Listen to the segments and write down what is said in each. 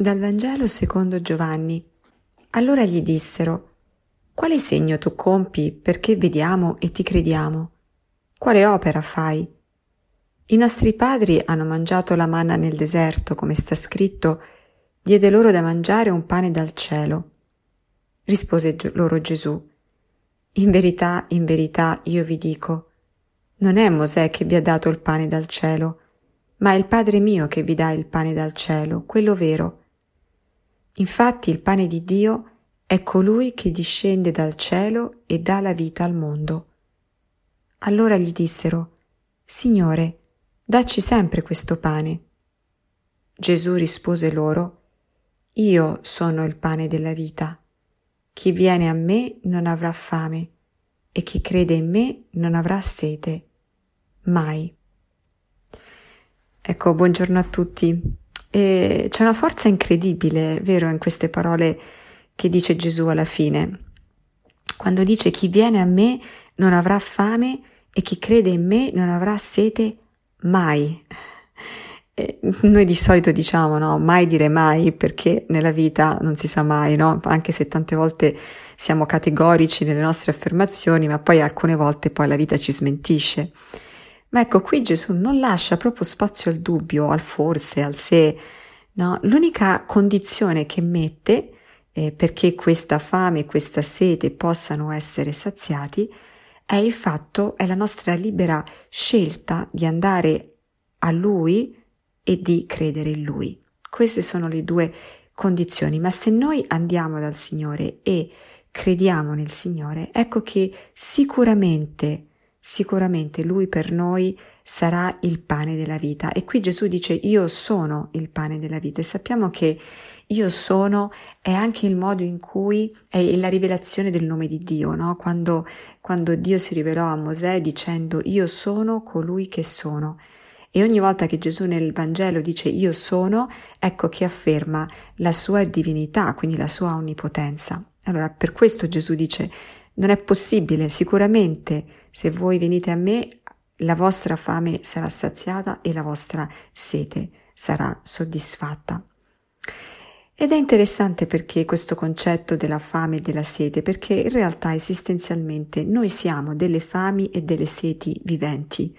Dal Vangelo secondo Giovanni. Allora gli dissero, Quale segno tu compi perché vediamo e ti crediamo? Quale opera fai? I nostri padri hanno mangiato la manna nel deserto, come sta scritto, diede loro da mangiare un pane dal cielo. Rispose loro Gesù, In verità, in verità io vi dico, non è Mosè che vi ha dato il pane dal cielo, ma è il Padre mio che vi dà il pane dal cielo, quello vero. Infatti il pane di Dio è colui che discende dal cielo e dà la vita al mondo. Allora gli dissero, Signore, dacci sempre questo pane. Gesù rispose loro, Io sono il pane della vita. Chi viene a me non avrà fame, e chi crede in me non avrà sete mai. Ecco, buongiorno a tutti. E c'è una forza incredibile, vero, in queste parole che dice Gesù alla fine. Quando dice chi viene a me non avrà fame e chi crede in me non avrà sete mai. E noi di solito diciamo no, mai dire mai perché nella vita non si sa mai, no? Anche se tante volte siamo categorici nelle nostre affermazioni, ma poi alcune volte poi la vita ci smentisce. Ma ecco, qui Gesù non lascia proprio spazio al dubbio, al forse, al se. No? L'unica condizione che mette eh, perché questa fame e questa sete possano essere saziati è il fatto, è la nostra libera scelta di andare a Lui e di credere in Lui. Queste sono le due condizioni, ma se noi andiamo dal Signore e crediamo nel Signore, ecco che sicuramente sicuramente lui per noi sarà il pane della vita. E qui Gesù dice io sono il pane della vita e sappiamo che io sono è anche il modo in cui è la rivelazione del nome di Dio, no? quando, quando Dio si rivelò a Mosè dicendo io sono colui che sono. E ogni volta che Gesù nel Vangelo dice io sono, ecco che afferma la sua divinità, quindi la sua onnipotenza. Allora per questo Gesù dice non è possibile, sicuramente se voi venite a me la vostra fame sarà saziata e la vostra sete sarà soddisfatta. Ed è interessante perché questo concetto della fame e della sete, perché in realtà esistenzialmente noi siamo delle fami e delle seti viventi.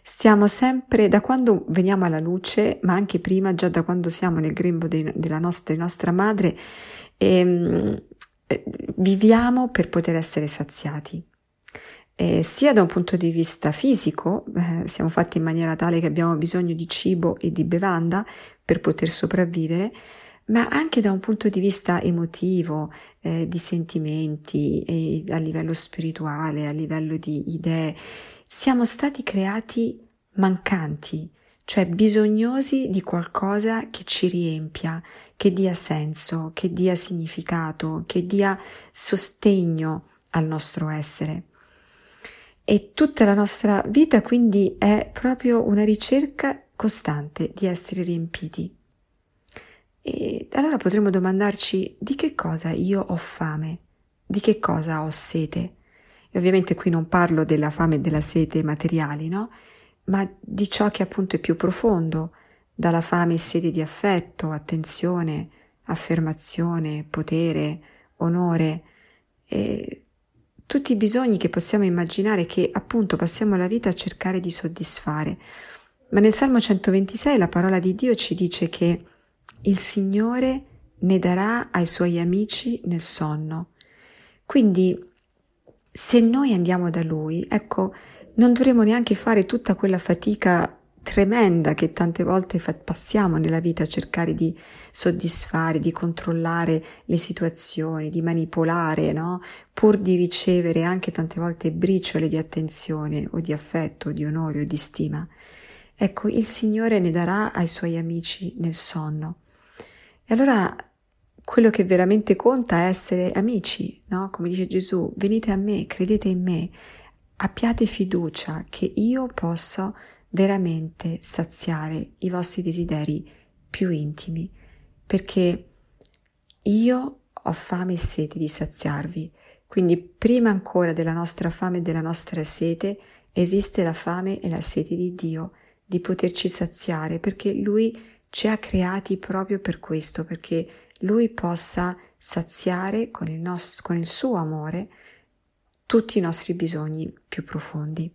Stiamo sempre, da quando veniamo alla luce, ma anche prima, già da quando siamo nel grembo de, della nostra, nostra madre, ehm, eh, viviamo per poter essere saziati. Eh, sia da un punto di vista fisico, eh, siamo fatti in maniera tale che abbiamo bisogno di cibo e di bevanda per poter sopravvivere, ma anche da un punto di vista emotivo, eh, di sentimenti, a livello spirituale, a livello di idee. Siamo stati creati mancanti, cioè bisognosi di qualcosa che ci riempia, che dia senso, che dia significato, che dia sostegno al nostro essere. E tutta la nostra vita quindi è proprio una ricerca costante di essere riempiti. E allora potremmo domandarci di che cosa io ho fame, di che cosa ho sete. E ovviamente qui non parlo della fame e della sete materiali, no? Ma di ciò che appunto è più profondo, dalla fame e sede di affetto, attenzione, affermazione, potere, onore, tutti i bisogni che possiamo immaginare che appunto passiamo la vita a cercare di soddisfare. Ma nel Salmo 126 la parola di Dio ci dice che il Signore ne darà ai suoi amici nel sonno. Quindi se noi andiamo da Lui, ecco, non dovremo neanche fare tutta quella fatica tremenda che tante volte fa- passiamo nella vita a cercare di soddisfare, di controllare le situazioni, di manipolare, no? Pur di ricevere anche tante volte briciole di attenzione o di affetto, o di onore o di stima. Ecco, il Signore ne darà ai suoi amici nel sonno. E allora quello che veramente conta è essere amici, no? Come dice Gesù, venite a me, credete in me, abbiate fiducia che io posso veramente saziare i vostri desideri più intimi, perché io ho fame e sete di saziarvi. Quindi prima ancora della nostra fame e della nostra sete esiste la fame e la sete di Dio, di poterci saziare, perché Lui ci ha creati proprio per questo, perché Lui possa saziare con il, nostro, con il suo amore tutti i nostri bisogni più profondi.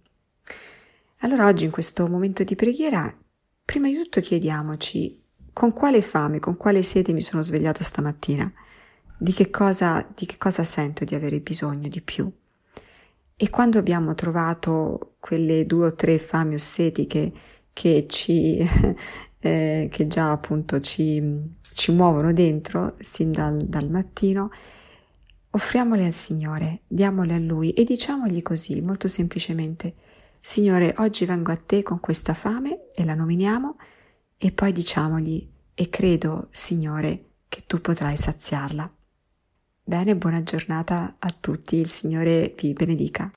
Allora oggi in questo momento di preghiera, prima di tutto chiediamoci con quale fame, con quale sete mi sono svegliato stamattina, di che cosa, di che cosa sento di avere bisogno di più. E quando abbiamo trovato quelle due o tre fami o seti che, che ci, eh, che già appunto ci, ci muovono dentro sin dal, dal mattino, offriamole al Signore, diamole a Lui e diciamogli così, molto semplicemente, Signore, oggi vengo a te con questa fame e la nominiamo e poi diciamogli, e credo, Signore, che tu potrai saziarla. Bene, buona giornata a tutti, il Signore vi benedica.